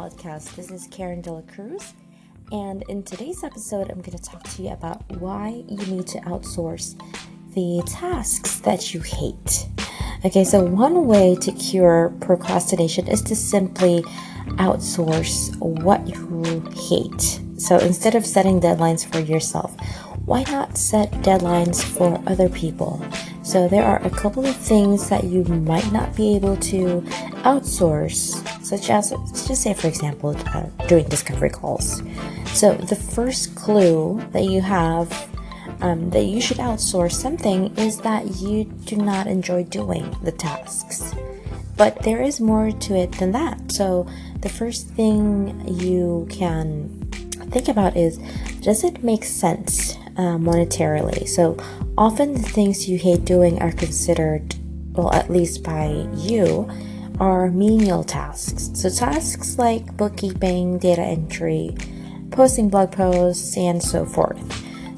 podcast. This is Karen Dela Cruz, and in today's episode, I'm going to talk to you about why you need to outsource the tasks that you hate. Okay, so one way to cure procrastination is to simply outsource what you hate. So instead of setting deadlines for yourself, why not set deadlines for other people? So there are a couple of things that you might not be able to outsource, such as, let's just say, for example, uh, doing discovery calls. So the first clue that you have um, that you should outsource something is that you do not enjoy doing the tasks. But there is more to it than that. So the first thing you can think about is does it make sense uh, monetarily? So often the things you hate doing are considered, well, at least by you, are menial tasks. So tasks like bookkeeping, data entry, posting blog posts, and so forth.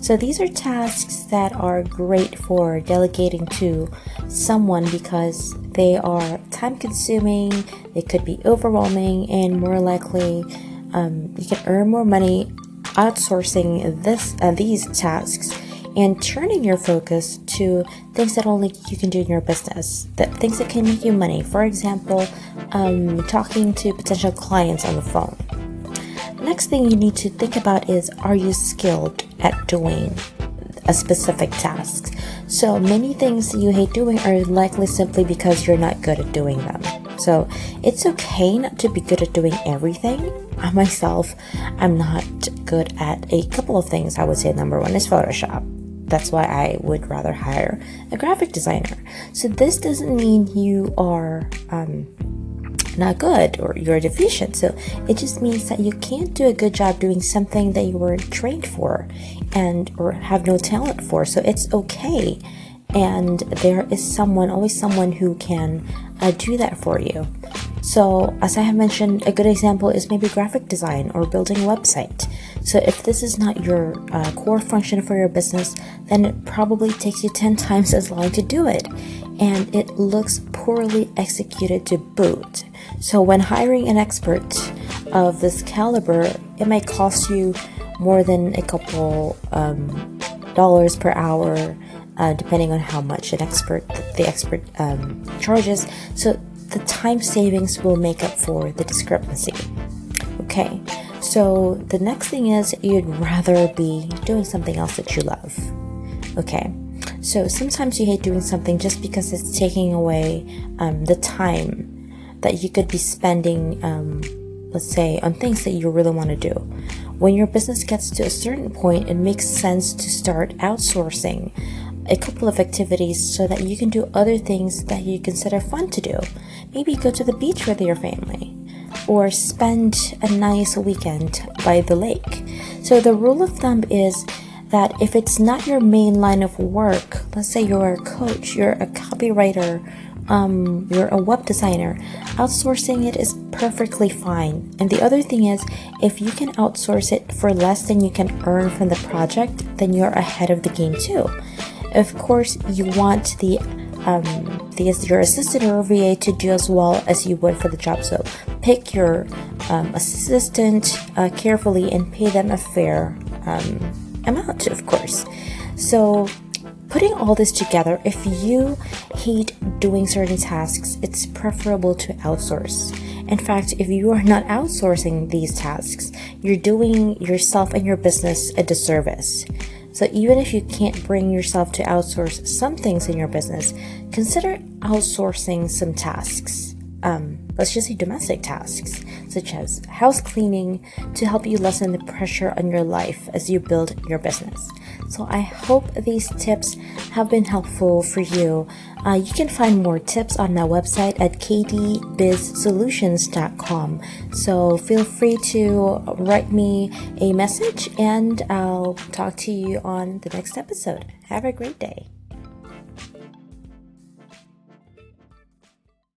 So these are tasks that are great for delegating to someone because they are time consuming, they could be overwhelming, and more likely um, you can earn more money outsourcing this uh, these tasks and turning your focus to things that only you can do in your business, that things that can make you money. For example, um, talking to potential clients on the phone. Next thing you need to think about is are you skilled at doing a specific task? So many things you hate doing are likely simply because you're not good at doing them. So it's okay not to be good at doing everything. I myself, I'm not good at a couple of things. I would say number one is Photoshop. That's why I would rather hire a graphic designer. So this doesn't mean you are um, not good or you're deficient. So it just means that you can't do a good job doing something that you weren't trained for and or have no talent for. So it's okay. And there is someone, always someone who can uh, do that for you. So, as I have mentioned, a good example is maybe graphic design or building a website. So, if this is not your uh, core function for your business, then it probably takes you 10 times as long to do it. And it looks poorly executed to boot. So, when hiring an expert of this caliber, it might cost you more than a couple um, dollars per hour. Uh, depending on how much an expert the expert um, charges so the time savings will make up for the discrepancy. Okay, so the next thing is you'd rather be doing something else that you love. Okay, so sometimes you hate doing something just because it's taking away um, the time that you could be spending, um, let's say, on things that you really want to do. When your business gets to a certain point, it makes sense to start outsourcing a couple of activities so that you can do other things that you consider fun to do. Maybe go to the beach with your family or spend a nice weekend by the lake. So, the rule of thumb is that if it's not your main line of work, let's say you're a coach, you're a copywriter, um, you're a web designer, outsourcing it is perfectly fine. And the other thing is, if you can outsource it for less than you can earn from the project, then you're ahead of the game too. Of course, you want the um, your assistant or VA to do as well as you would for the job. So pick your um, assistant uh, carefully and pay them a fair um, amount, of course. So putting all this together, if you hate doing certain tasks, it's preferable to outsource. In fact, if you are not outsourcing these tasks, you're doing yourself and your business a disservice. So even if you can't bring yourself to outsource some things in your business, consider outsourcing some tasks. Um, let's just say domestic tasks, such as house cleaning, to help you lessen the pressure on your life as you build your business. So I hope these tips have been helpful for you. Uh, you can find more tips on my website at kdbizsolutions.com. So feel free to write me a message and I'll talk to you on the next episode. Have a great day.